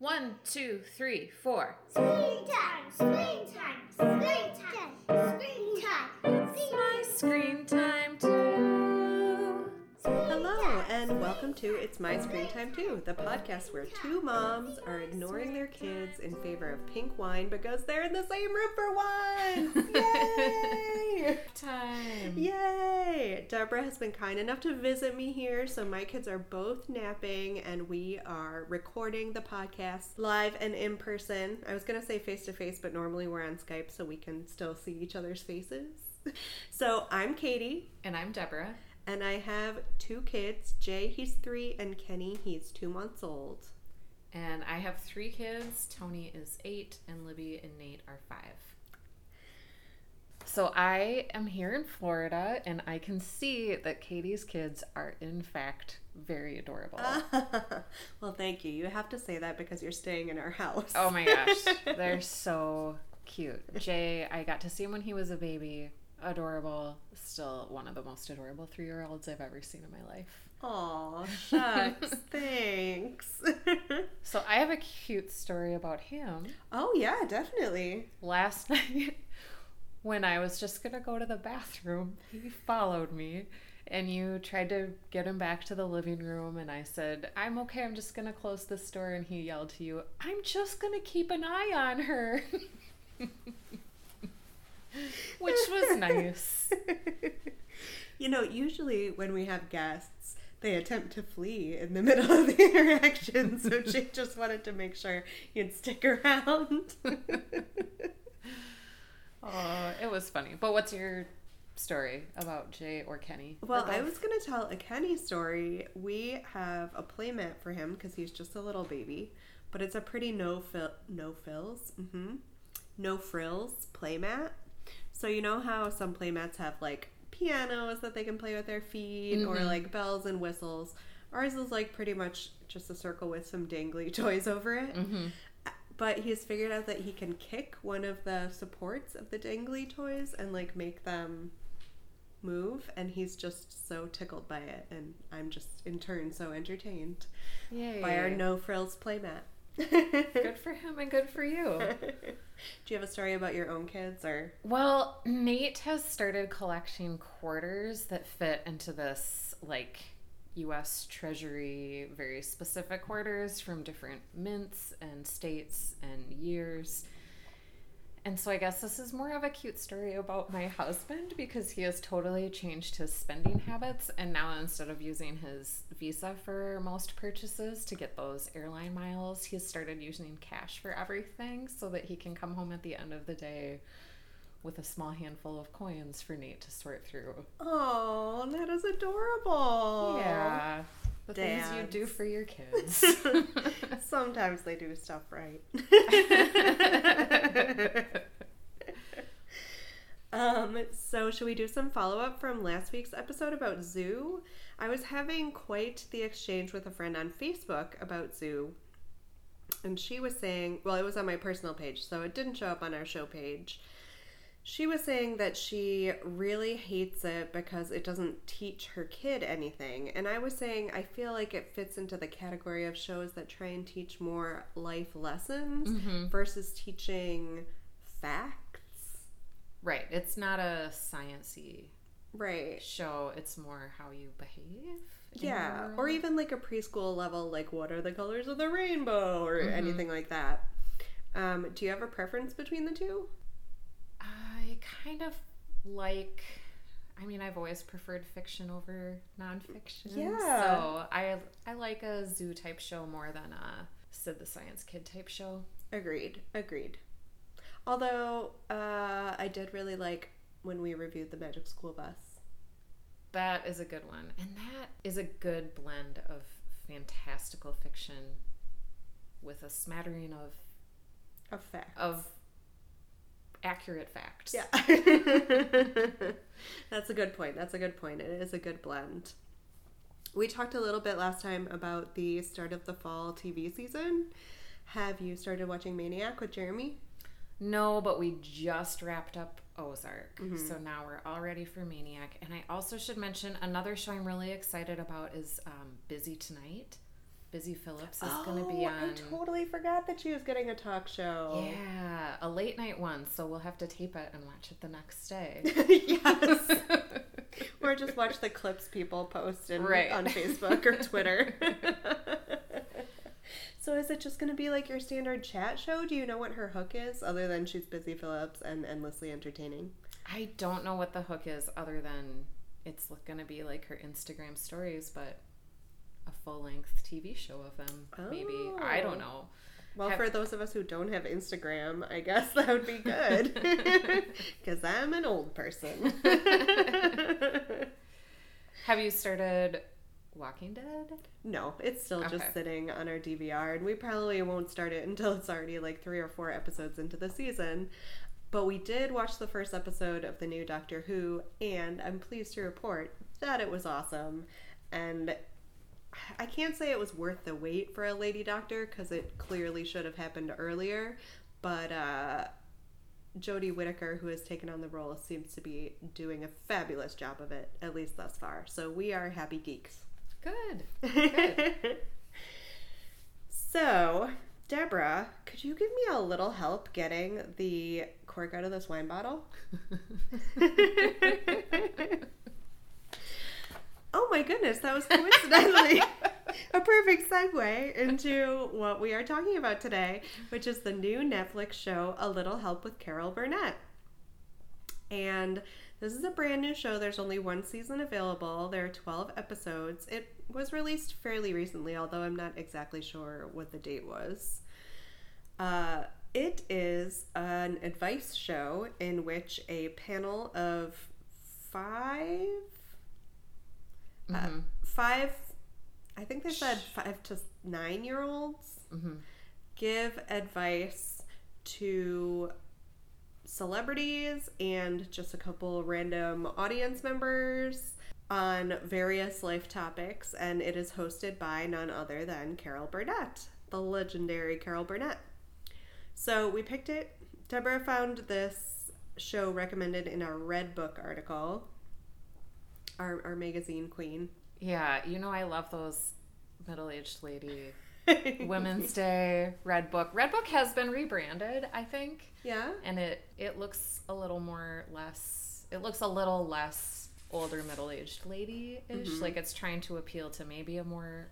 One, two, three, four. Screen time, screen time, screen time, screen time. It's My screen time and welcome to It's My Screen Time Too, the podcast where two moms are ignoring their kids in favor of pink wine because they're in the same room for once. Yay! Time. Yay! Deborah has been kind enough to visit me here, so my kids are both napping, and we are recording the podcast live and in person. I was gonna say face to face, but normally we're on Skype, so we can still see each other's faces. So I'm Katie, And I'm Deborah. And I have two kids. Jay, he's three, and Kenny, he's two months old. And I have three kids. Tony is eight, and Libby and Nate are five. So I am here in Florida, and I can see that Katie's kids are, in fact, very adorable. well, thank you. You have to say that because you're staying in our house. Oh my gosh, they're so cute. Jay, I got to see him when he was a baby. Adorable. Still one of the most adorable three year olds I've ever seen in my life. Aw, shucks. Thanks. So I have a cute story about him. oh, yeah, definitely. Last night, when I was just gonna go to the bathroom, he followed me. And you tried to get him back to the living room, and I said, I'm okay, I'm just gonna close this door. And he yelled to you, I'm just gonna keep an eye on her. Which was nice. you know, usually when we have guests, they attempt to flee in the middle of the interaction, so she just wanted to make sure you'd stick around. Oh, it was funny. But what's your story about Jay or Kenny? Well, Or I was going to tell a Kenny story. We have a playmat for him because he's just a little baby, but it's a pretty no fill, no fills, mm-hmm. no frills playmat. So you know how some playmats have like pianos that they can play with their feet or Mhm. like bells and whistles. Ours is like pretty much just a circle with some dangly toys over it. Mhm. But he's figured out that he can kick one of the supports of the dangly toys and like make them move and he's just so tickled by it and I'm just in turn so entertained Yay. by our no frills playmat. Good for him and good for you. Do you have a story about your own kids or Well, Nate has started collecting quarters that fit into this like US Treasury very specific quarters from different mints and states and years. And so I guess this is more of a cute story about my husband because he has totally changed his spending habits and now instead of using his Visa for most purchases to get those airline miles, he's started using cash for everything so that he can come home at the end of the day with a small handful of coins for Nate to sort through. Oh, that is adorable. Yeah. The things you do for your kids. Sometimes they do stuff right. um, so should we do some follow up from last week's episode about Zoo? I was having quite the exchange with a friend on Facebook about Zoo. And she was saying, well, it was on my personal page, so it didn't show up on our show page. She was saying that she really hates it because it doesn't teach her kid anything. And I was saying I feel like it fits into the category of shows that try and teach more life lessons versus teaching facts. right. It's not a sciency Right. show. It's more how you behave. Yeah. Or even like a preschool level, like what are the colors of the rainbow or Mhm. anything like that. Um, do you have a preference between the two? Kind of like. I mean, I've always preferred fiction over nonfiction. Yeah. So I I like a zoo type show more than a Sid the Science Kid type show. Agreed. Agreed. Although uh, I did really like when we reviewed the Magic School Bus. That is a good one, and that is a good blend of fantastical fiction with a smattering of Of fact. of accurate facts. Yeah. That's a good point. That's a good point. It is a good blend. We talked a little bit last time about the start of the fall TV season. Have you started watching Maniac with Jeremy? No, but we just wrapped up Ozark. Mm-hmm. So now we're all ready for Maniac. And I also should mention another show I'm really excited about is um, Busy Tonight. Busy Phillips is going to be Oh, on. I totally forgot that she was getting a talk show. Yeah, a late night one, so we'll have to tape it and watch it the next day. yes. or just watch the clips people post in, Right. on Facebook or Twitter. so is it just going to be like your standard chat show? Do you know what her hook is other than she's busy Phillips and endlessly entertaining? I don't know what the hook is other than it's going to be like her Instagram stories, but a full length TV show of them. Maybe. I Oh. don't know. Well, Have- for those of us who don't have Instagram, I guess that would be good. Because I'm an old person. Have you started Walking Dead? no, it's still Okay. just sitting on our DVR, and we probably won't start it until it's already like three or four episodes into the season. But we did watch the first episode of the new Doctor Who, and I'm pleased to report that it was awesome. And I can't say it was worth the wait for a Lady Doctor because it clearly should have happened earlier. But uh, Jodie Whittaker, who has taken on the role, seems to be doing a fabulous job of it, at least thus far. So we are happy geeks. Good. Good. so, Deborah, could you give me a little help getting the cork out of this wine bottle? oh my goodness, that was coincidentally a perfect segue into what we are talking about today, which is the new Netflix show A Little Help with Carol Burnett. And this is a brand new show. There's only one season available. There are 12 episodes. It was released fairly recently, although I'm not exactly sure what the date was. Uh, it is an advice show in which a panel of five, uh, Mhm. five, I think they said five to nine year olds Mhm. give advice to celebrities and just a couple random audience members on various life topics, and it is hosted by none other than Carol Burnett, the legendary Carol Burnett. So we picked it. Deborah found this show recommended in a Redbook article. Our, our magazine queen. Yeah, you know I love those middle-aged lady Women's Day Redbook. Red Book has been rebranded, I think, Yeah. and it it looks a little more less. It looks a little less older middle-aged lady-ish. Mm-hmm. Like it's trying to appeal to maybe a more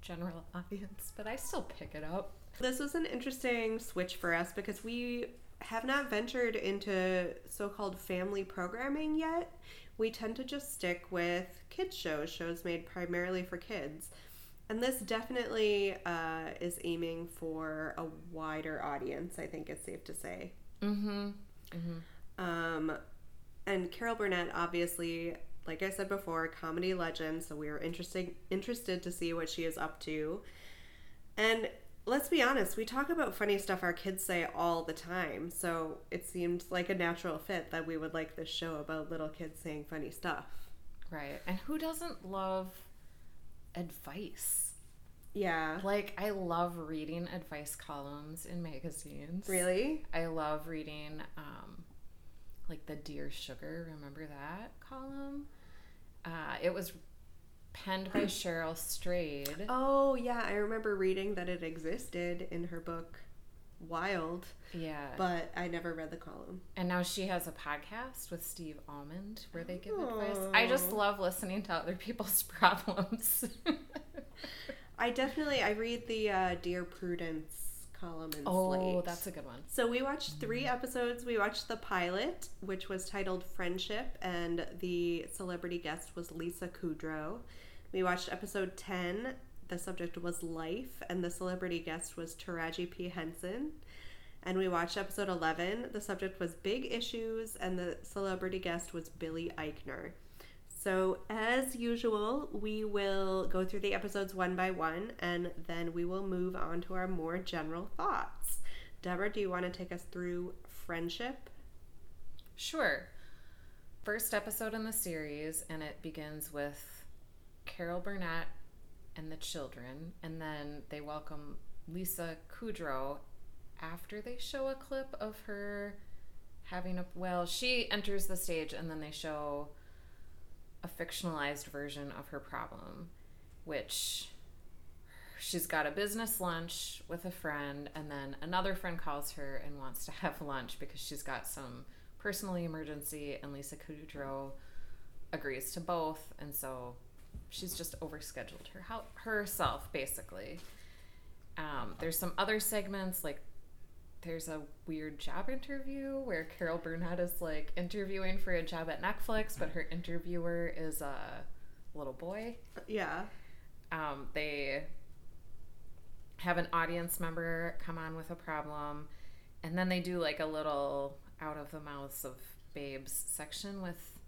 general audience, but I still pick it up. This was an interesting switch for us because we have not ventured into so called family programming yet. We tend to just stick with kids' shows, shows made primarily for kids. And this definitely uh, is aiming for a wider audience, I think it's safe to say. Mm-hmm. Um, and Carol Burnett, obviously, like I said before, comedy legend. So we were interested interested to see what she is up to. And let's be honest, we talk about funny stuff our kids say all the time. So it seemed like a natural fit that we would like this show about little kids saying funny stuff. Right. And who doesn't love advice? Yeah. Like I love reading advice columns in magazines. Really? I love reading um, like the Dear Sugar. Remember that column? Uh, it was penned by Cheryl Strayed. Oh, yeah. I remember reading that it existed in her book Wild, Yeah. but I never read the column. and now she has a podcast with Steve Almond where they give advice. I just Oh. love listening to other people's problems. I definitely I read the uh, Dear Prudence column in oh, Slate. that's a good one. so we watched three episodes. We watched the pilot, which was titled Friendship, and the celebrity guest was Lisa Kudrow. We watched episode ten. The subject was life, and the celebrity guest was Taraji P Henson. And we watched episode eleven. The subject was big issues, and the celebrity guest was Billy Eichner. So, as usual, we will go through the episodes one by one and then we will move on to our more general thoughts. Deborah, do you want to take us through friendship? Sure. First episode in the series, and it begins with Carol Burnett and the children, and then they welcome Lisa Kudrow after they show a clip of her having a. Well, she enters the stage, and then they show a fictionalized version of her problem, which she's got a business lunch with a friend, and then another friend calls her and wants to have lunch because she's got some personal emergency, and Lisa Kudrow agrees to both, and so she's just overscheduled her herself basically. Um, there's some other segments like there's a weird job interview where Carol Burnett is like interviewing for a job at Netflix, but her interviewer is a little boy. Yeah. Um, they have an audience member come on with a problem, and then they do like a little out of the mouths of babes section with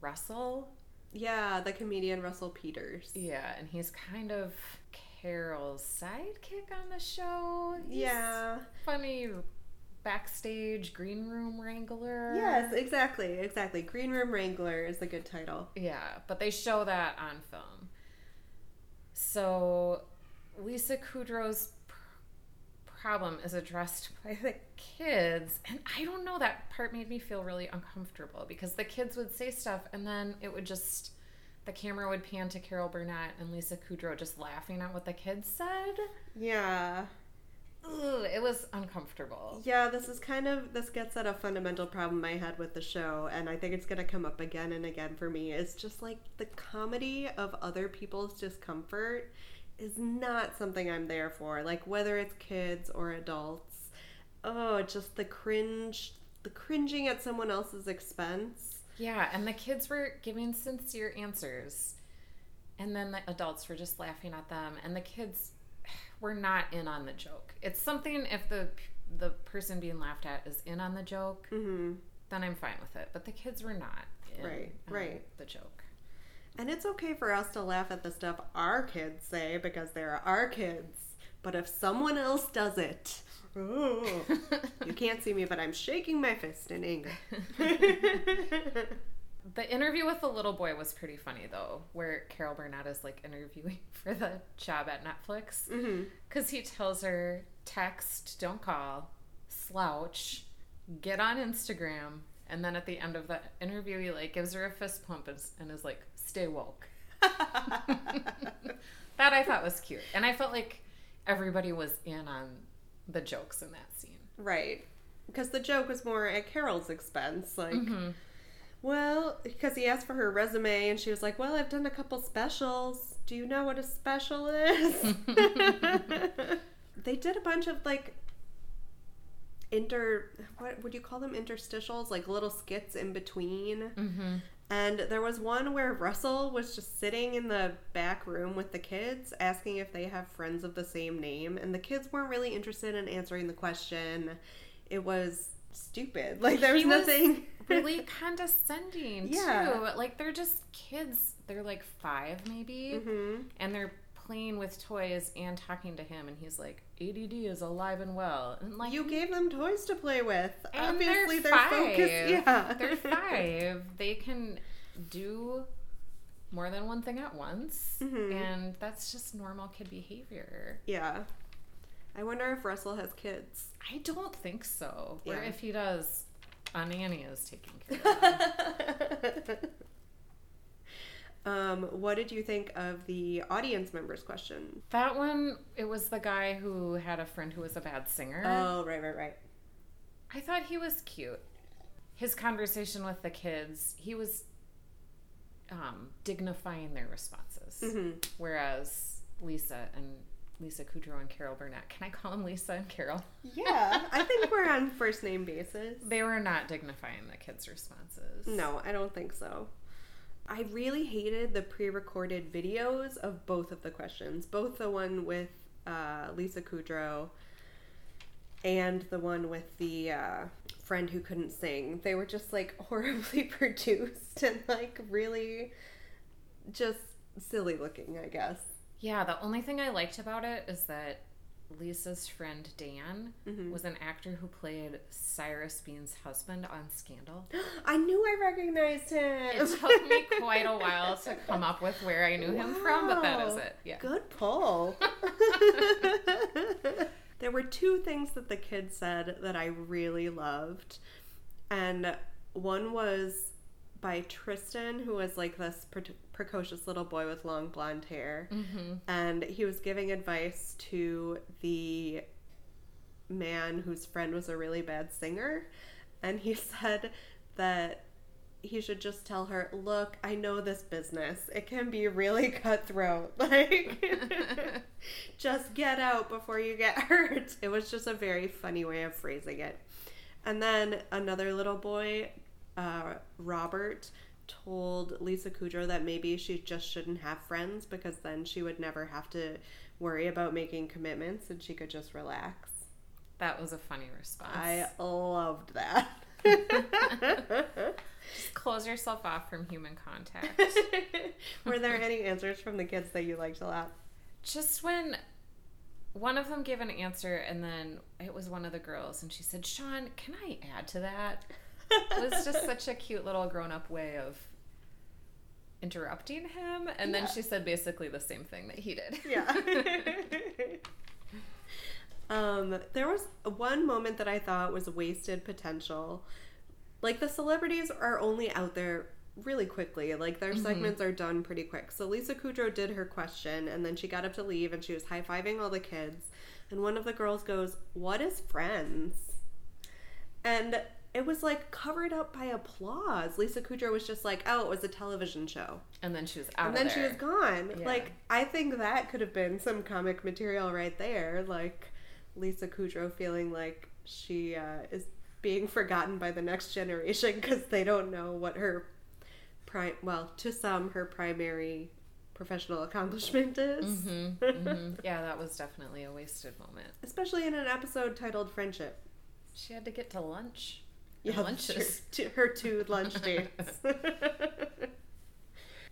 Russell. Yeah, the comedian Russell Peters. Yeah, and he's kind of Carol's sidekick on the show. He's Yeah. funny backstage green room wrangler. Yes, exactly, exactly. Green Room Wrangler is a good title. Yeah, but they show that on film. So Lisa Kudrow's problem is addressed by the kids, and I don't know that part made me feel really uncomfortable because the kids would say stuff and then it would just the camera would pan to Carol Burnett and Lisa Kudrow just laughing at what the kids said. Yeah. Ugh, it was uncomfortable. Yeah, this is kind of this gets at a fundamental problem I had with the show, and I think it's gonna come up again and again for me. It's just like the comedy of other people's discomfort is not something I'm there for. Like whether it's kids or adults. Oh, just the cringe the cringing at someone else's expense. Yeah, and the kids were giving sincere answers. And then the adults were just laughing at them and the kids were not in on the joke. It's something if the the person being laughed at is in on the joke, hmm then I'm fine with it. But the kids were not in Right, right. the joke. And it's okay for us to laugh at the stuff our kids say because they're our kids. But if someone else does it, oh, you can't see me, but I'm shaking my fist in anger. The interview with the little boy was pretty funny though, where Carol Burnett is like interviewing for the job at Netflix. Mm-hmm. Because he tells her, text, don't call, slouch, get on Instagram. And then at the end of the interview, he like gives her a fist pump and, and is like, stay woke. That I thought was cute. And I felt like everybody was in on the jokes in that scene. right. Because the joke was more at Carol's expense. Like, Mhm. well, because he asked for her resume and she was like, well, I've done a couple specials. Do you know what a special is? they did a bunch of like inter what would you call them interstitials like little skits in between Mm-hmm. And there was one where russell was just sitting in the back room with the kids asking if they have friends of the same name and the kids weren't really interested in answering the question it was stupid like there was was nothing Really condescending, Yeah. too. Like, they're just kids. They're like five, maybe. hmm and they're playing with toys and talking to him and he's like ADD is alive and well. And like you gave them toys to play with. And obviously they're, they're, five. focused. Yeah. They're five. They can do more than one thing at once. Mhm. and that's just normal kid behavior. Yeah. I wonder if russell has kids. I don't think so. Or if he does. A nanny is taking care of him. Um, what did you think of the audience members question? that one it was the guy who had a friend who was a bad singer Oh, right, right, right. I thought he was cute. His conversation with the kids, he was um, dignifying their responses. hmm Whereas Lisa and Lisa Kudrow and Carol Burnett, can I call them Lisa and Carol? Yeah, I think we're on first name basis. They were not dignifying the kids' responses. No, I don't think so. I really hated the pre-recorded videos of both of the questions, both the one with uh, Lisa Kudrow and the one with the uh, friend who couldn't sing. They were just like horribly produced and like really just silly looking, I guess. Yeah, the only thing I liked about it is that Lisa's friend Dan Mhm. was an actor who played Cyrus Beene's husband on Scandal. I knew I recognized him. It took me quite a while to come up with where I knew him from, but that is it. Yeah. Good pull. there were two things that the kids said that I really loved. And one was by Tristan, who was like this pre- precocious little boy with long blonde hair. Mm-hmm. And he was giving advice to the man whose friend was a really bad singer. And he said that he should just tell her, Look, I know this business. It can be really cutthroat. Like, just get out before you get hurt. It was just a very funny way of phrasing it. And then another little boy, uh, Robert, told Lisa Kudrow that maybe she just shouldn't have friends because then she would never have to worry about making commitments and she could just relax. That was a funny response. I loved that. Just close yourself off from human contact. Were there any answers from the kids that you liked a lot? Just when one of them gave an answer and then it was one of the girls and she said, Sean, can I add to that? It was just such a cute little grown up way of interrupting him. And then she said basically the same thing that he did. Yeah. um, there was one moment that I thought was wasted potential. Like the celebrities are only out there really quickly. Like their segments are done pretty quick. So Lisa Kudrow did her question and then she got up to leave and she was high fiving all the kids. And one of the girls goes, What is friends? And it was like covered up by applause. Lisa Kudrow was just like, Oh, it was a television show And then she was out and then she was gone. Yeah. Like I think that could have been some comic material right there. Like Lisa Kudrow feeling like she uh, is being forgotten by the next generation because they don't know what her prime. Well, to some, her primary professional accomplishment is. Mm-hmm, mm-hmm. Yeah, that was definitely a wasted moment. Especially in an episode titled "Friendship." She had to get to lunch. Yeah, lunches. To- her two lunch dates.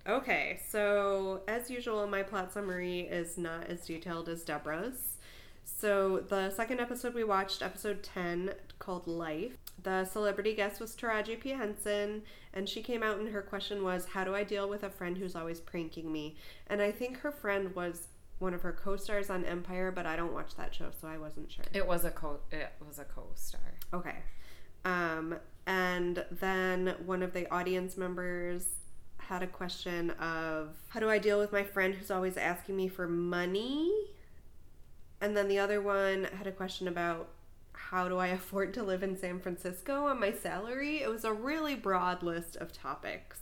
okay, so as usual, my plot summary is not as detailed as Deborah's. So the second episode we watched, episode 10, called Life. The celebrity guest was Taraji P. Henson, and she came out and her question was, How do I deal with a friend who's always pranking me? And I think her friend was one of her co-stars on Empire, but I don't watch that show, so I wasn't sure. It was a co it was a co-star. Okay. Um, and then one of the audience members had a question of how do I deal with my friend who's always asking me for money? And then the other one had a question about how do I afford to live in San Francisco on my salary? It was a really broad list of topics.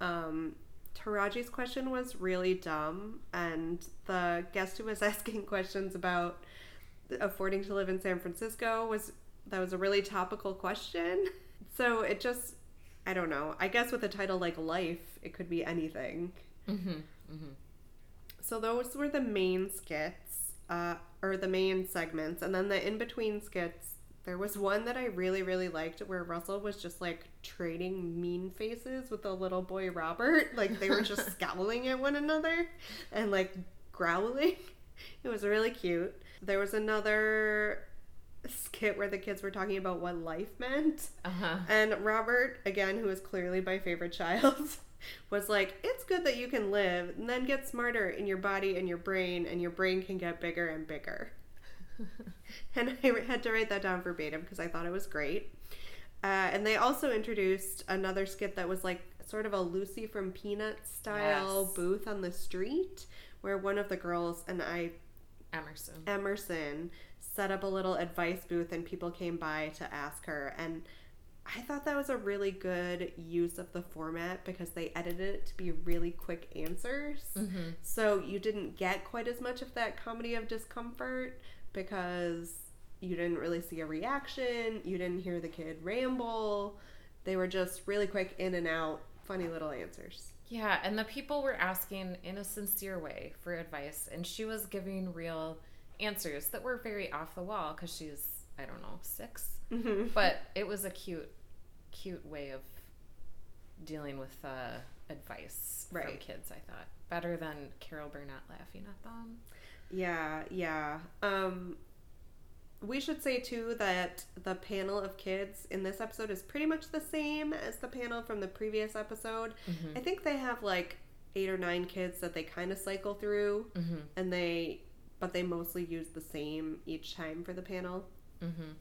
Um, Taraji's question was really dumb, and the guest who was asking questions about affording to live in San Francisco was that was a really topical question. So it just I don't know. I guess with a title like Life, it could be anything. Mm-hmm. Mm-hmm. So those were the main skits, uh, or the main segments, and then the in between skits. There was one that I really really liked where Russell was just like trading mean faces with the little boy Robert, like they were just scowling at one another and like growling. It was really cute. There was another skit where the kids were talking about what life meant. Uh-huh. And Robert, again, who is clearly my favorite child, was like, It's good that you can live and then get smarter in your body and your brain, and your brain can get bigger and bigger. and I had to write that down verbatim because I thought it was great. Uh, and they also introduced another skit that was like sort of a Lucy from Peanuts style Yes. booth on the street where one of the girls and I Emerson. Emerson set up a little advice booth and people came by to ask her and I thought that was a really good use of the format because they edited it to be really quick answers. Mm-hmm. So you didn't get quite as much of that comedy of discomfort because you didn't really see a reaction, you didn't hear the kid ramble. They were just really quick in and out, funny little answers. Yeah, and the people were asking in a sincere way for advice, and she was giving real answers that were very off the wall because she's I don't know 6 Mm-hmm. but it was a cute, cute way of dealing with uh, advice from kids. I thought better than Carol Burnett laughing at them. Yeah, yeah. Um we should say too that the panel of kids in this episode is pretty much the same as the panel from the previous episode. Mm-hmm. I think they have like eight or nine kids that they kind of cycle through Mm-hmm. and they but they mostly use the same each time for the panel. Mm-hmm.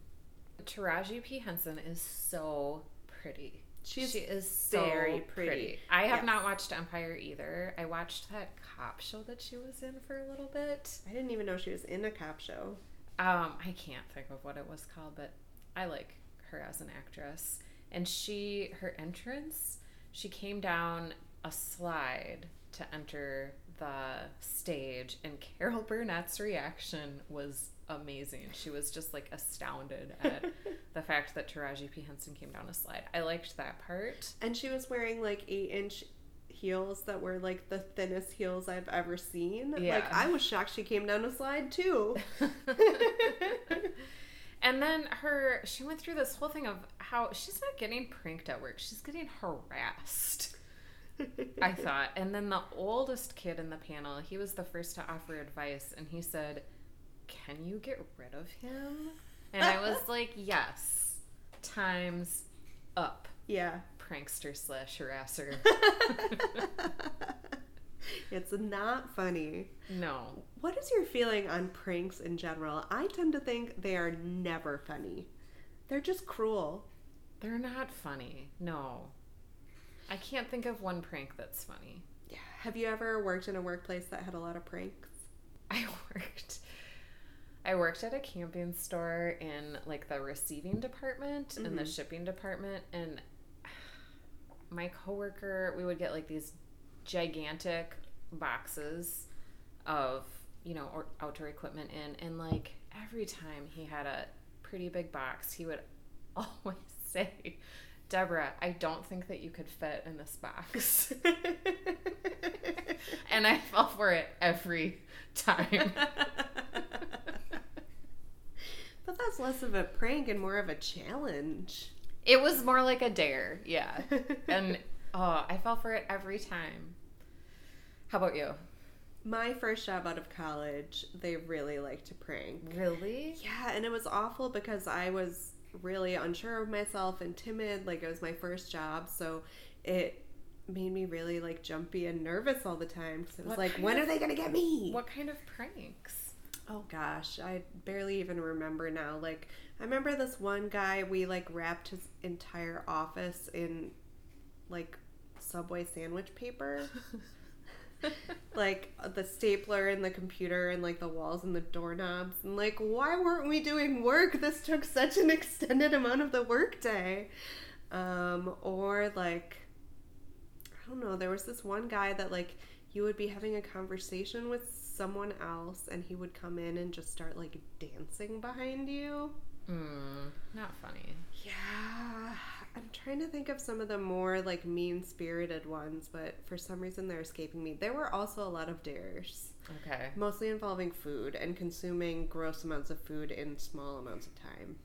Taraji P Henson is so pretty. She's she is so very pretty. pretty. I have Yes. not watched Empire either. I watched that cop show that she was in for a little bit. I didn't even know she was in a cop show. Um, I can't think of what it was called, but I like her as an actress. And she, her entrance, she came down a slide to enter the stage, and Carol Burnett's reaction was amazing. She was just like astounded at the fact that Taraji P. Henson came down a slide. I liked that part. And she was wearing like eight inch heels that were like the thinnest heels I've ever seen. Yeah. Like I was shocked she came down a slide too. and then her, she went through this whole thing of how she's not getting pranked at work, she's getting harassed. I thought. And then the oldest kid in the panel, he was the first to offer advice, and he said, Can you get rid of him? And I was like, Yes. Times up. yeah. Prankster slash harasser. it's not funny. No. What is your feeling on pranks in general? I tend to think they are never funny. They're just cruel. They're not funny. No. I can't think of one prank that's funny. Yeah. Have you ever worked in a workplace that had a lot of pranks? I worked I worked at a camping store in like the receiving department and the Mhm. shipping department and my coworker we would get like these gigantic boxes of you know or outdoor equipment in and like every time he had a pretty big box he would always say Deborah, I don't think that you could fit in this box. and I fell for it every time. but that's less of a prank and more of a challenge. It was more like a dare, yeah. And oh, I fell for it every time. How about you? My first job out of college, they really like to prank. Really? Yeah, and it was awful because I was really unsure of myself and timid. Like it was my first job, so it made me really like jumpy and nervous all the time because it was What like, when of- are they gonna get me? What kind of pranks? Oh gosh, I barely even remember now. Like I remember this one guy we like wrapped his entire office in like Subway sandwich paper. like the stapler and the computer and like the walls and the doorknobs. And like why weren't we doing work? This took such an extended amount of the workday. Um or like i don't know there was this one guy that like you would be having a conversation with someone else and he would come in and just start like dancing behind you. Hmm, not funny. yeah, I'm trying to think of some of the more like mean spirited ones, but for some reason they're escaping me. There were also a lot of dares, Okay. mostly involving food and consuming gross amounts of food in small amounts of time.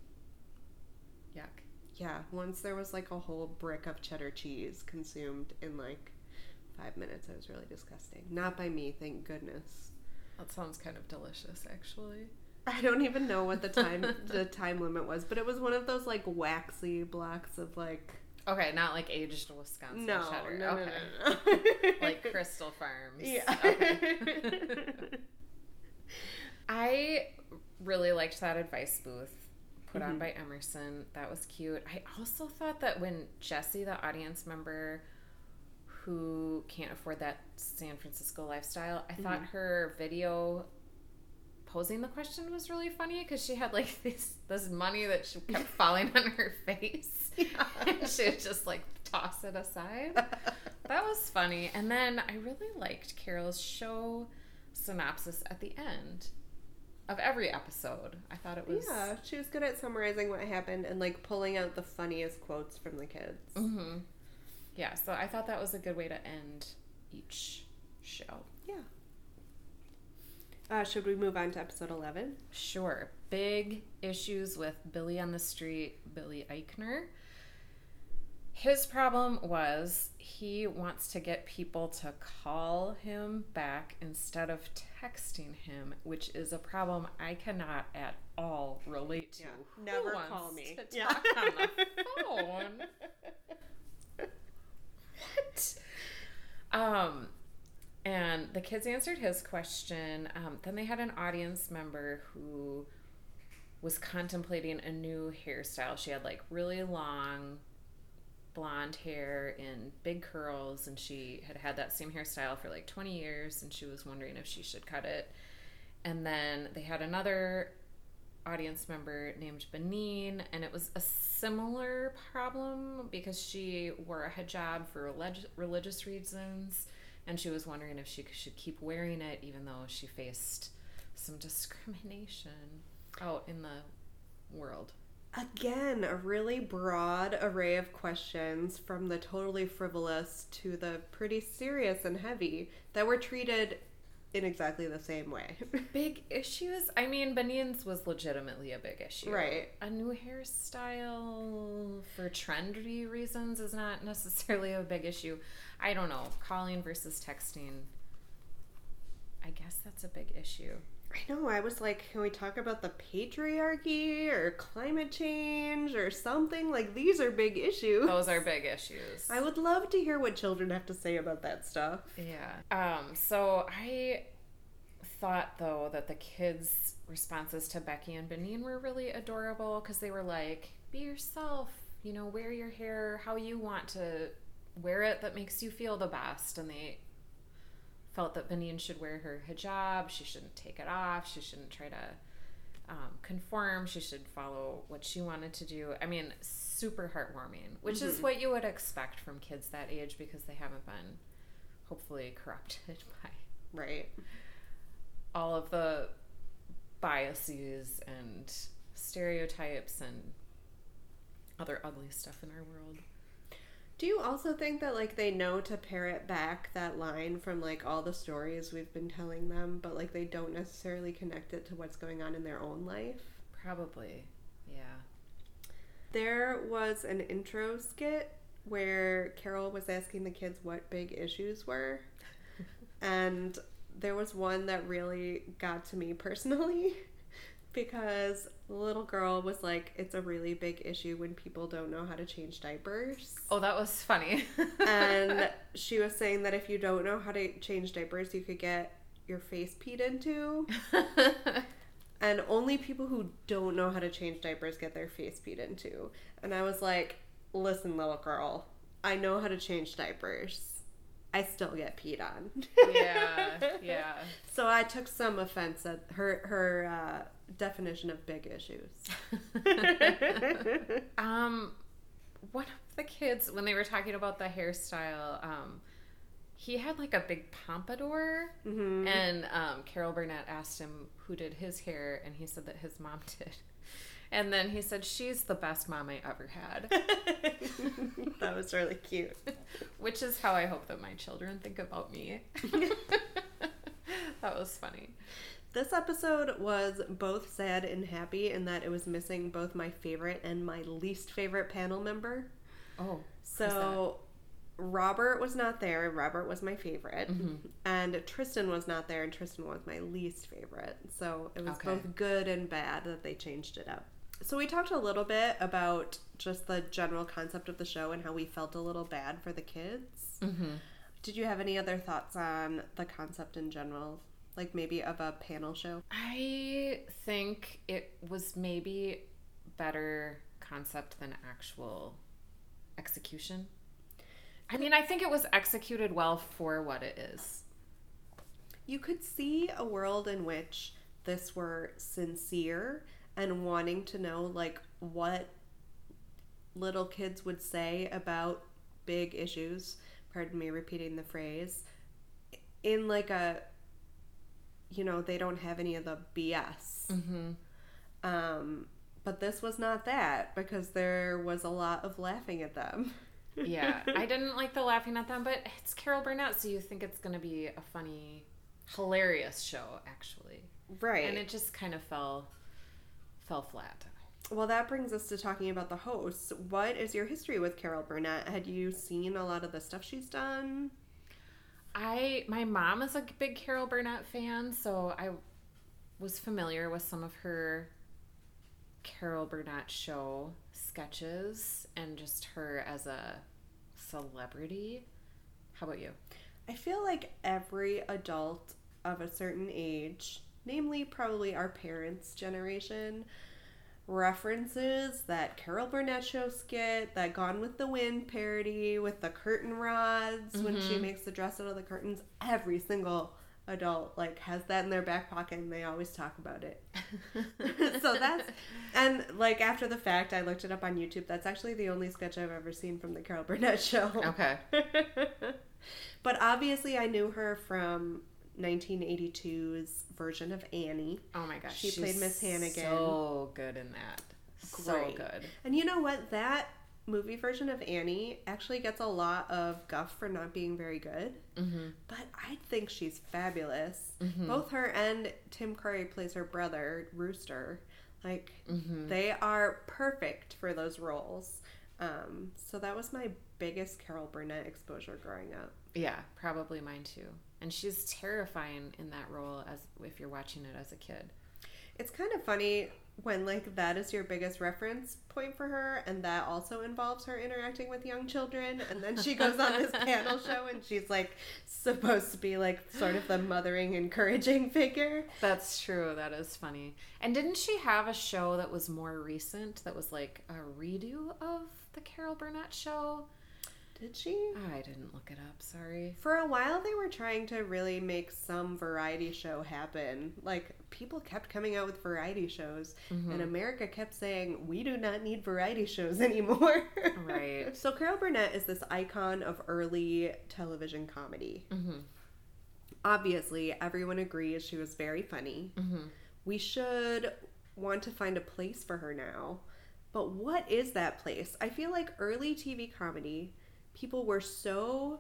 Yuck. Yeah, once there was like a whole brick of cheddar cheese consumed in like five minutes. It was really disgusting. Not by me, thank goodness. That sounds kind of delicious, actually. I don't even know what the time the time limit was, but it was one of those like waxy blocks of like Okay, not like aged Wisconsin no, cheddar. no, okay. no, no, no. Like Crystal Farms. Yeah. Okay. I really liked that advice booth put on Mhm. by Emerson. That was cute. I also thought that when Jesse, the audience member who can't afford that San Francisco lifestyle, I thought Mhm. her video posing the question was really funny because she had like this this money that she kept falling on her face. and she would just like toss it aside. That was funny. And then I really liked Carol's show synopsis at the end of every episode. I thought it was yeah, she was good at summarizing what happened and like pulling out the funniest quotes from the kids. hmm Yeah, so I thought that was a good way to end each show. Yeah. Uh, should we move on to episode 11? Sure. Big issues with Billy on the Street, Billy Eichner. His problem was he wants to get people to call him back instead of texting him, which is a problem I cannot at all relate to. Yeah, never wants call me. To Yeah. talk on the phone. what? Um, and the kids answered his question. Um, then they had an audience member who was contemplating a new hairstyle. She had like really long blonde hair in big curls, and she had had that same hairstyle for like 20 years, and she was wondering if she should cut it. And then they had another audience member named Benin, and it was a similar problem because she wore a hijab for relig- religious reasons, and she was wondering if she should keep wearing it even though she faced some discrimination out in the world. Again, a really broad array of questions from the totally frivolous to the pretty serious and heavy that were treated in exactly the same way. Big issues? I mean, Benin's was legitimately a big issue. Right. A new hairstyle for trendy reasons is not necessarily a big issue. I don't know. Calling versus texting. I guess that's a big issue. I know, I was like, can we talk about the patriarchy or climate change or something? Like, these are big issues. Those are big issues. I would love to hear what children have to say about that stuff. Yeah. Um, so I thought though that the kids' responses to Becky and Benin were really adorable because they were like, "Be yourself, you know, wear your hair how you want to wear it that makes you feel the best." And they felt that Benin should wear her hijab. She shouldn't take it off. She shouldn't try to um, conform. She should follow what she wanted to do. I mean, super heartwarming, which is what you would expect from kids that age because they haven't been hopefully corrupted by Right. all of the biases and stereotypes and other ugly stuff in our world. Do you also think that like they know to parrot back that line from like all the stories we've been telling them, but like they don't necessarily connect it to what's going on in their own life? Probably. Yeah. There was an intro skit where Carol was asking the kids what big issues were. and there was one that really got to me personally because the little girl was like, It's a really big issue when people don't know how to change diapers. Oh, that was funny. and she was saying that if you don't know how to change diapers, you could get your face peed into. And only people who don't know how to change diapers get their face peed into. And I was like, listen, little girl, I know how to change diapers. I still get peed on. yeah, yeah. So I took some offense at her her uh, definition of big issues. Um, one of the kids when they were talking about the hairstyle, um, he had like a big pompadour, Mhm. and um, Carol Burnett asked him who did his hair, and he said that his mom did. And then he said, "She's the best mom I ever had," that was really cute. which is how I hope that my children think about me. that was funny. This episode was both sad and happy in that it was missing both my favorite and my least favorite panel member. Oh, So Robert was not there. And Robert was my favorite. And Tristan was not there, and Tristan was my least favorite. So it was Okay. both good and bad that they changed it up. So we talked a little bit about just the general concept of the show and how we felt a little bad for the kids. Mm-hmm. Did you have any other thoughts on the concept in general? Like maybe of a panel show? I think it was maybe better concept than actual execution. I mean, I think it was executed well for what it is. You could see a world in which this were sincere and wanting to know like what little kids would say about big issues, pardon me repeating the phrase, in like a you know, they don't have any of the BS. Mm-hmm. Um but this was not that because there was a lot of laughing at them. Yeah, I didn't like the laughing at them, but it's Carol Burnett, so you think it's going to be a funny, hilarious show, actually. right. And it just kind of fell, fell flat. Well, that brings us to talking about the hosts. What is your history with Carol Burnett? Had you seen a lot of the stuff she's done? I my mom is a big Carol Burnett fan, so I was familiar with some of her Carol Burnett show sketches and just her as a celebrity. How about you? I feel like every adult of a certain age, namely probably our parents' generation, references that Carol Burnett show skit, that Gone with the Wind parody with the curtain rods when she mm-hmm. makes the dress out of the curtains. Every single adult like has that in their back pocket and they always talk about it. so that's and like after the fact I looked it up on YouTube. That's actually the only sketch I've ever seen from the Carol Burnett show. Okay. but obviously I knew her from 1982's version of Annie. Oh my gosh. She played Miss Hannigan. So good in that. So good. And you know what? That movie version of Annie actually gets a lot of guff for not being very good. Mm-hmm. But I think she's fabulous. Both her and Tim Curry plays her brother, Rooster. Like, Mm-hmm. they are perfect for those roles. Um, so that was my biggest Carol Burnett exposure growing up. Yeah, probably mine too. And she's terrifying in that role as if you're watching it as a kid. It's kind of funny when like that is your biggest reference point for her and that also involves her interacting with young children and then she goes on this panel show and she's like supposed to be like sort of the mothering encouraging figure That's true. That is funny. And didn't she have a show that was more recent that was like a redo of the Carol Burnett show? Did she I didn't look it up. Sorry. for a while they were trying to really make some variety show happen like people kept coming out with variety shows and america kept saying we do not need variety shows anymore Right. so carol burnett is this icon of early television comedy Mm-hmm. obviously everyone agrees she was very funny Mm-hmm. we should want to find a place for her now but what is that place i feel like early tv comedy people were so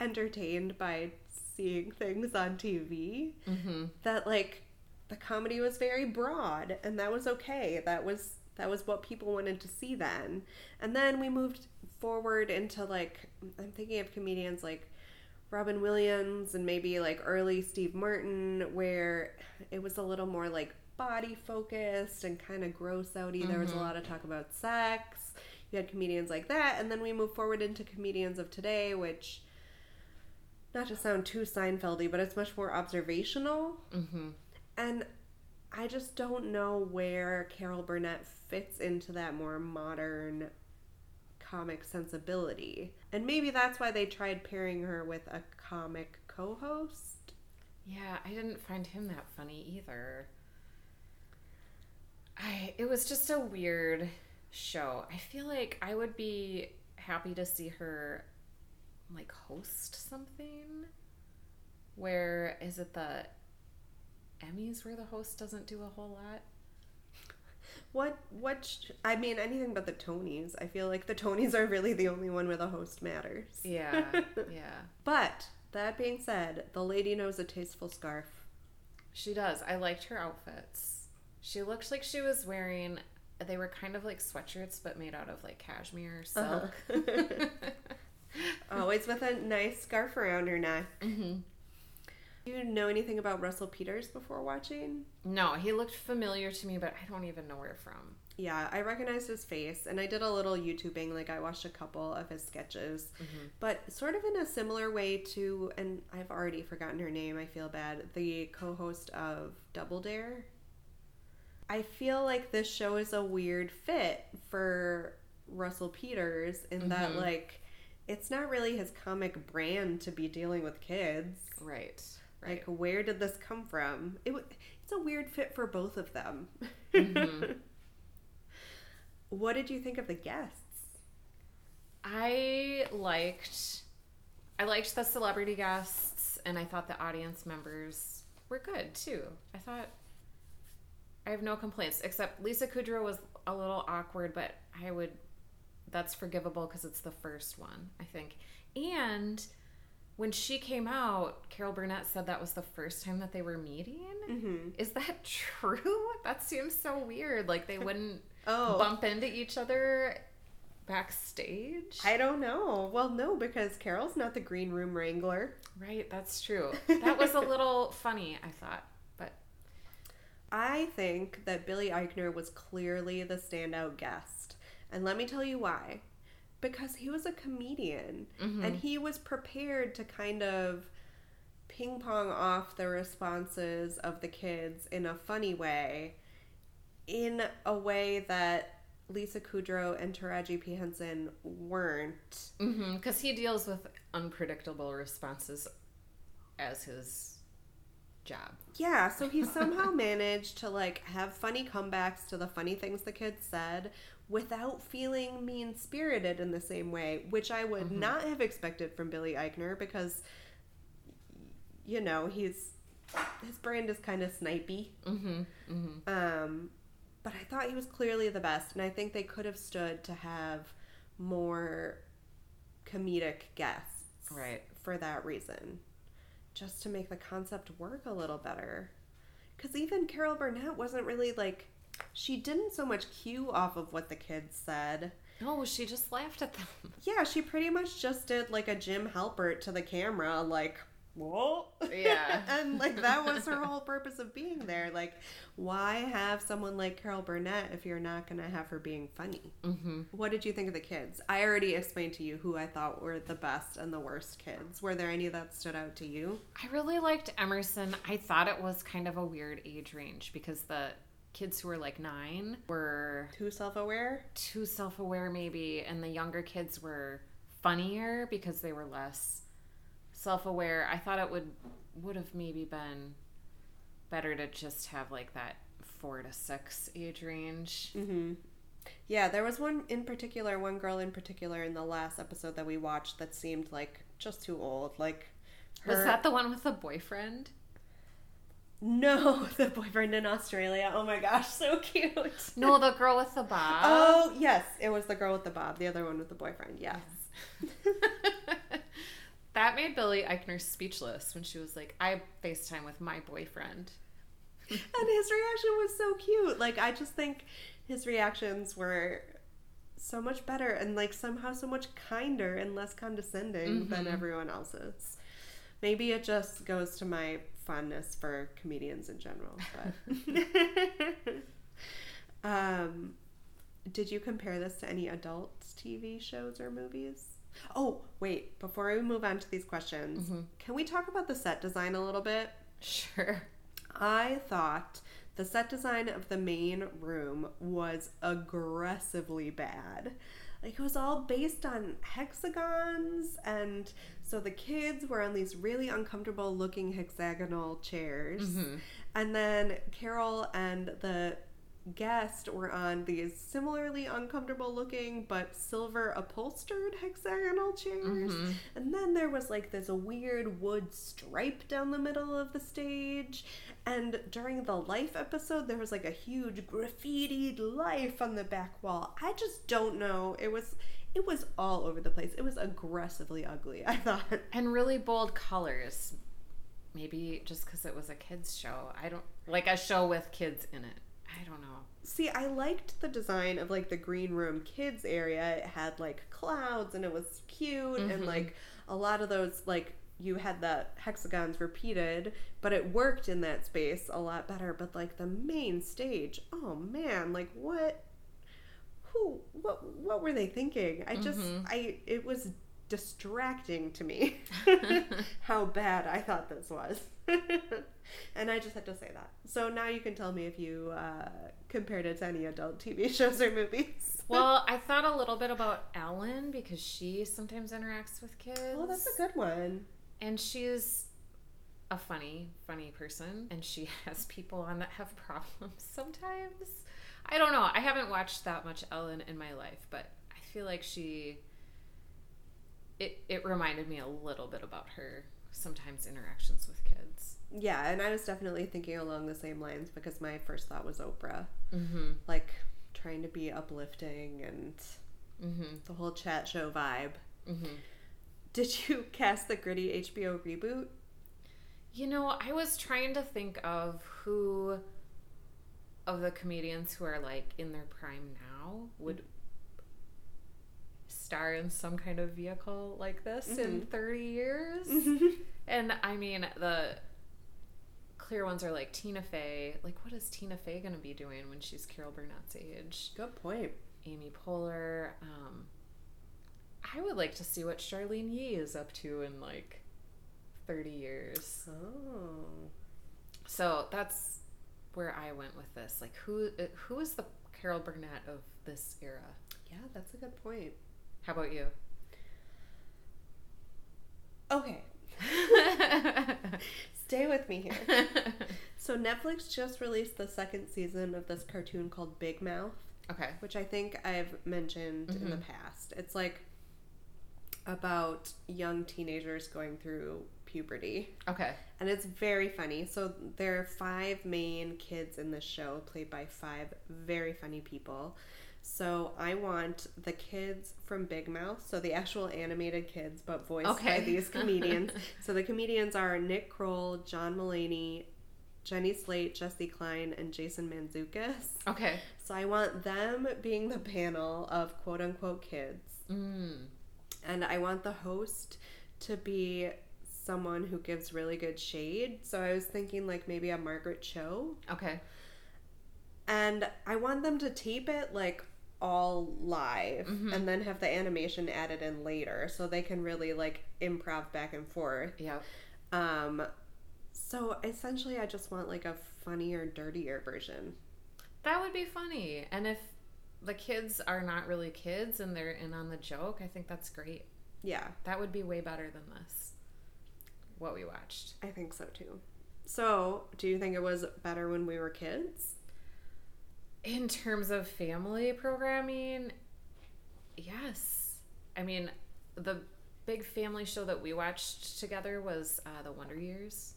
entertained by seeing things on tv Mm-hmm. that like the comedy was very broad and that was okay. That was that was what people wanted to see then. And then we moved forward into like i'm thinking of comedians like robin williams and maybe like early steve martin where it was a little more like body focused and kind of gross outy there was a lot of talk about sex you had comedians like that and then we move forward into comedians of today which not to sound too Seinfeldy, but it's much more observational. Mm-hmm. And I just don't know where Carol Burnett fits into that more modern comic sensibility. And maybe that's why they tried pairing her with a comic co host. Yeah, I didn't find him that funny either. I it was just a weird show. I feel like I would be happy to see her like host something. Where is it the Emmys where the host doesn't do a whole lot? What, what, sh- I mean, anything but the Tonys. I feel like the Tonys are really the only one where the host matters. Yeah, yeah. But, that being said, the lady knows a tasteful scarf. She does. I liked her outfits. She looked like she was wearing they were kind of like sweatshirts but made out of like cashmere silk. Uh-huh. Always with a nice scarf around her neck. hmm Do you know anything about Russell Peters before watching? No, he looked familiar to me, but I don't even know where from. Yeah, I recognized his face, and I did a little YouTubing. Like, I watched a couple of his sketches, Mm-hmm. but sort of in a similar way to, and I've already forgotten her name, I feel bad, the co host of Double Dare. I feel like this show is a weird fit for Russell Peters in that, Mhm. like, it's not really his comic brand to be dealing with kids. Right. Right. Like, where did this come from? It, w- it's a weird fit for both of them. Mhm. what did you think of the guests? I liked I liked the celebrity guests and I thought the audience members were good too. I thought I have no complaints except Lisa Kudrow was a little awkward, but I would that's forgivable because it's the first one, I think. And when she came out, Carol Burnett said that was the first time that they were meeting. Mm-hmm. Is that true? That seems so weird. Like they wouldn't Oh, bump into each other backstage. I don't know. Well, no, because Carol's not the green room wrangler. Right, that's true. That was a little funny, I thought. I think that Billy Eichner was clearly the standout guest. And let me tell you why. Because he was a comedian Mm-hmm. and he was prepared to kind of ping pong off the responses of the kids in a funny way in a way that Lisa Kudrow and Taraji P. Henson weren't. Because he deals with unpredictable responses as his job. Yeah, so he somehow managed to like have funny comebacks to the funny things the kids said without feeling mean spirited in the same way, which I would not have expected from Billy Eichner because you know, he's his brand is kind of snipey. Mm-hmm. Mm-hmm. Um, but I thought he was clearly the best, and I think they could have stood to have more comedic guests Right. for that reason, just to make the concept work a little better. Because even Carol Burnett wasn't really like she didn't so much cue off of what the kids said. No, she just laughed at them. Yeah, she pretty much just did like a Jim Halpert to the camera, like, whoa. Yeah. and like that was her whole purpose of being there. Like, why have someone like Carol Burnett if you're not going to have her being funny? Mm-hmm. What did you think of the kids? I already explained to you who I thought were the best and the worst kids. Were there any that stood out to you? I really liked Emerson. I thought it was kind of a weird age range because the kids who were like nine were Too self aware? too self aware, maybe, and the younger kids were funnier because they were less self aware. I thought it would would have maybe been better to just have like that four to six age range. Mm-hmm. Yeah, there was one in particular, one girl in particular in the last episode that we watched that seemed like just too old. Like, Was that the one with the boyfriend? No, the boyfriend in Australia. Oh my gosh, so cute. No, the girl with the bob. Oh, yes, it was the girl with the bob, the other one with the boyfriend. Yes. that made Billy Eichner speechless when she was like, I FaceTime with my boyfriend. and his reaction was so cute. Like, I just think his reactions were so much better and, like, somehow so much kinder and less condescending than Mhm. everyone else's. Maybe it just goes to my fondness for comedians in general. But, um, did you compare this to any adult TV shows or movies? Oh, wait, before we move on to these questions, Mhm. can we talk about the set design a little bit? Sure. I thought the set design of the main room was aggressively bad. Like it was all based on hexagons and so the kids were on these really uncomfortable looking hexagonal chairs. Mhm. And then Carol and the guest were on these similarly uncomfortable looking but silver upholstered hexagonal chairs. Mhm. And then there was like this weird wood stripe down the middle of the stage. And during the life episode, there was like a huge graffitied life on the back wall. I just don't know. It was it was all over the place. It was aggressively ugly, I thought. And really bold colors. Maybe just because it was a kids' show. I don't like a show with kids in it. I don't know. See, I liked the design of like the green room kids area. It had like clouds and it was cute and Mhm. like a lot of those like you had the hexagons repeated, but it worked in that space a lot better. But like the main stage, oh man, like what who what what were they thinking? I just Mhm. I it was distracting to me how bad I thought this was. and I just had to say that. So now you can tell me if you uh, compared it to any adult TV shows or movies. well, I thought a little bit about Ellen because she sometimes interacts with kids. well, that's a good one. And she's a funny, funny person, and she has people on that have problems sometimes. I don't know. I haven't watched that much Ellen in my life, but I feel like she. It, it reminded me a little bit about her sometimes interactions with kids. Yeah, and I was definitely thinking along the same lines because my first thought was Oprah, Mm-hmm. like trying to be uplifting and Mm-hmm. the whole chat show vibe. Mm-hmm. Did you cast the gritty HBO reboot? You know, I was trying to think of who of the comedians who are like in their prime now would star in some kind of vehicle like this in Mhm. 30 years. And I mean, the clear ones are like Tina Fey. Like, what is Tina Fey going to be doing when she's Carol Burnett's age? Good point. Amy Poehler. Um, I would like to see what Charlyne Yi is up to in like 30 years. Oh. So that's where I went with this. Like, who uh, who is the Carol Burnett of this era? Yeah, that's a good point. How about you? Okay, stay with me here. So Netflix just released the second season of this cartoon called Big Mouth, okay. which I think I've mentioned in the Mhm. past. It's like about young teenagers going through puberty. Okay. And it's very funny. So there are five main kids in this show, played by five very funny people. So I want the kids from Big Mouth, so the actual animated kids, but voiced Okay. by these comedians. so the comedians are Nick Kroll, John Mulaney, Jenny Slate, Jessi Klein, and Jason Mantzoukas. Okay. So I want them being the panel of quote unquote kids. Mm. And I want the host to be someone who gives really good shade. So I was thinking like maybe a Margaret Cho. Okay. And I want them to tape it like all live Mhm. and then have the animation added in later so they can really like improv back and forth. Yeah. Um so essentially I just want like a funnier, dirtier version. That would be funny. And if the kids are not really kids and they're in on the joke, I think that's great. Yeah, That would be way better than this. What we watched. I think so too. So, do you think it was better when we were kids? In terms of family programming, yes. I mean, the big family show that we watched together was uh, The Wonder Years.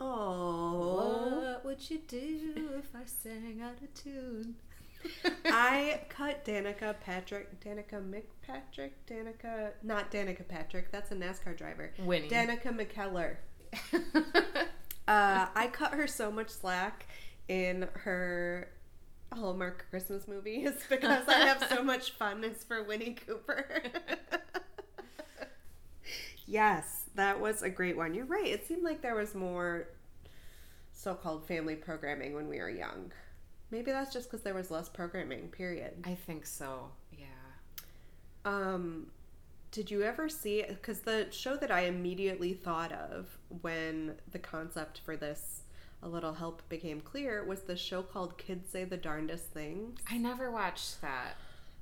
Oh. What would you do if I sang out of tune? I cut Danica Patrick, Danica McPatrick, Danica, not Danica Patrick, that's a NASCAR driver. Winnie. Danica McKellar. Uh, I cut her so much slack in her Hallmark Christmas movies because I have so much fondness for Winnie Cooper. yes, that was a great one. You're right. It seemed like there was more so called family programming when we were young. Maybe that's just because there was less programming, period. I think so. Yeah. Um, did you ever see? Because the show that I immediately thought of when the concept for this a little help became clear was the show called Kids Say the Darndest Things. I never watched that.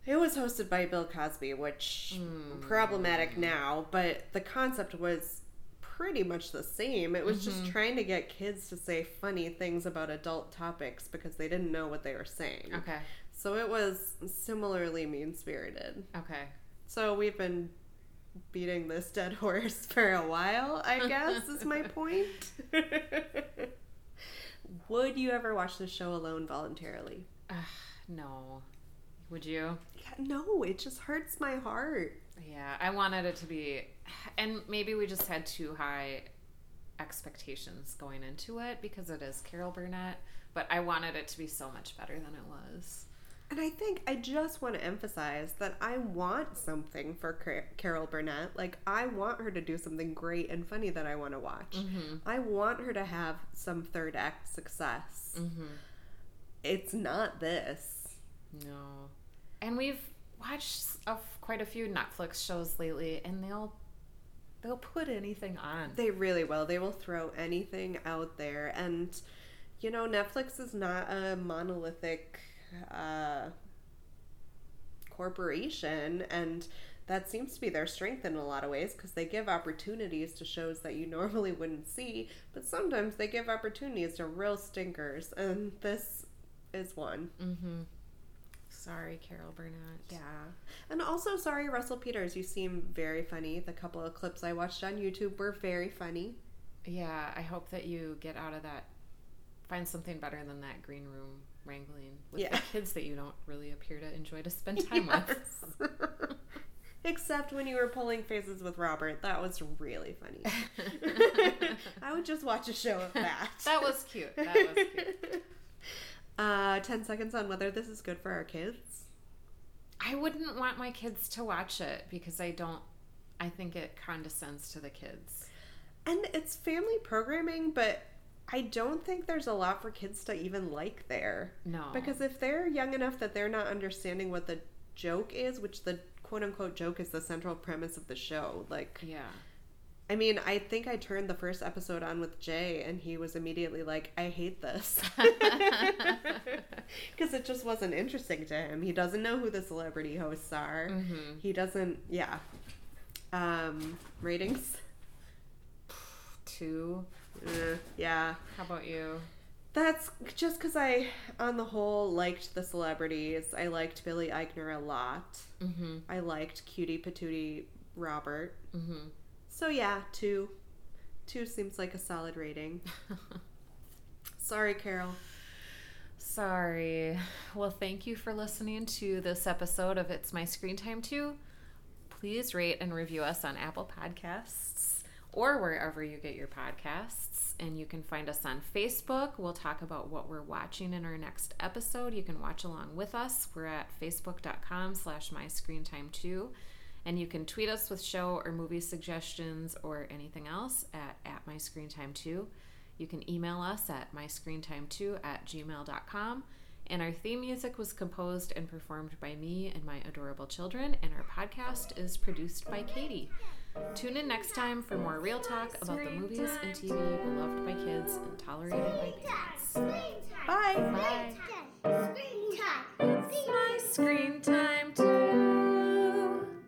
It was hosted by Bill Cosby, which Mm. problematic now, but the concept was pretty much the same. It was just trying to get kids to say funny things about adult topics because they didn't know what they were saying. Okay. So it was similarly mean spirited. Okay. So we've been beating this dead horse for a while, I guess, is my point. Would you ever watch the show alone voluntarily? Ugh, no. Would you? Yeah, no, it just hurts my heart. Yeah, I wanted it to be, and maybe we just had too high expectations going into it because it is Carol Burnett, but I wanted it to be so much better than it was. And I think I just want to emphasize that I want something for Car- Carol Burnett. Like, I want her to do something great and funny that I want to watch. Mm-hmm. I want her to have some third act success. Mm-hmm. It's not this. No. And we've watched a, quite a few Netflix shows lately, and they'll they'll put anything on. They really will. They will throw anything out there. And, you know, Netflix is not a monolithic uh, corporation. And that seems to be their strength in a lot of ways because they give opportunities to shows that you normally wouldn't see. But sometimes they give opportunities to real stinkers. And this is one. Mm-hmm. Sorry, Carol Burnett. Yeah. And also, sorry, Russell Peters. You seem very funny. The couple of clips I watched on YouTube were very funny. Yeah, I hope that you get out of that. Find something better than that green room wrangling with Yeah. the kids that you don't really appear to enjoy to spend time with. Except when you were pulling faces with Robert. That was really funny. I would just watch a show of that. That was cute. That was cute. Uh, 10 seconds on whether this is good for our kids. I wouldn't want my kids to watch it because I don't. I think it condescends to the kids. And it's family programming, but I don't think there's a lot for kids to even like there. No, Because if they're young enough that they're not understanding what the joke is, which the quote unquote joke is the central premise of the show, like, yeah, I mean, I think I turned the first episode on with Jay, and he was immediately like, I hate this. Because it just wasn't interesting to him. He doesn't know who the celebrity hosts are. Mm-hmm. He doesn't, yeah. Um, ratings? Two. Eh, yeah. How about you? That's just because I, on the whole, liked the celebrities. I liked Billy Eichner a lot. Mm-hmm. I liked Cutie Patootie Robert. Mm-hmm. So yeah, two. Two seems like a solid rating. Sorry, Carol. Sorry. Well, thank you for listening to this episode of It's My Screen Time Too. Please rate and review us on Apple Podcasts or wherever you get your podcasts. And you can find us on Facebook. We'll talk about what we're watching in our next episode. You can watch along with us. We're at facebook.com slash my screen time too. And you can tweet us with show or movie suggestions or anything else at, at my screen time too. You can email us at myscreentime2 at gmail.com. And our theme music was composed and performed by me and my adorable children, and our podcast is produced by Katie. Tune in next time for more real talk about the movies and TV beloved by kids and tolerated by parents. Bye. Bye. Screen time. It's my screen time too.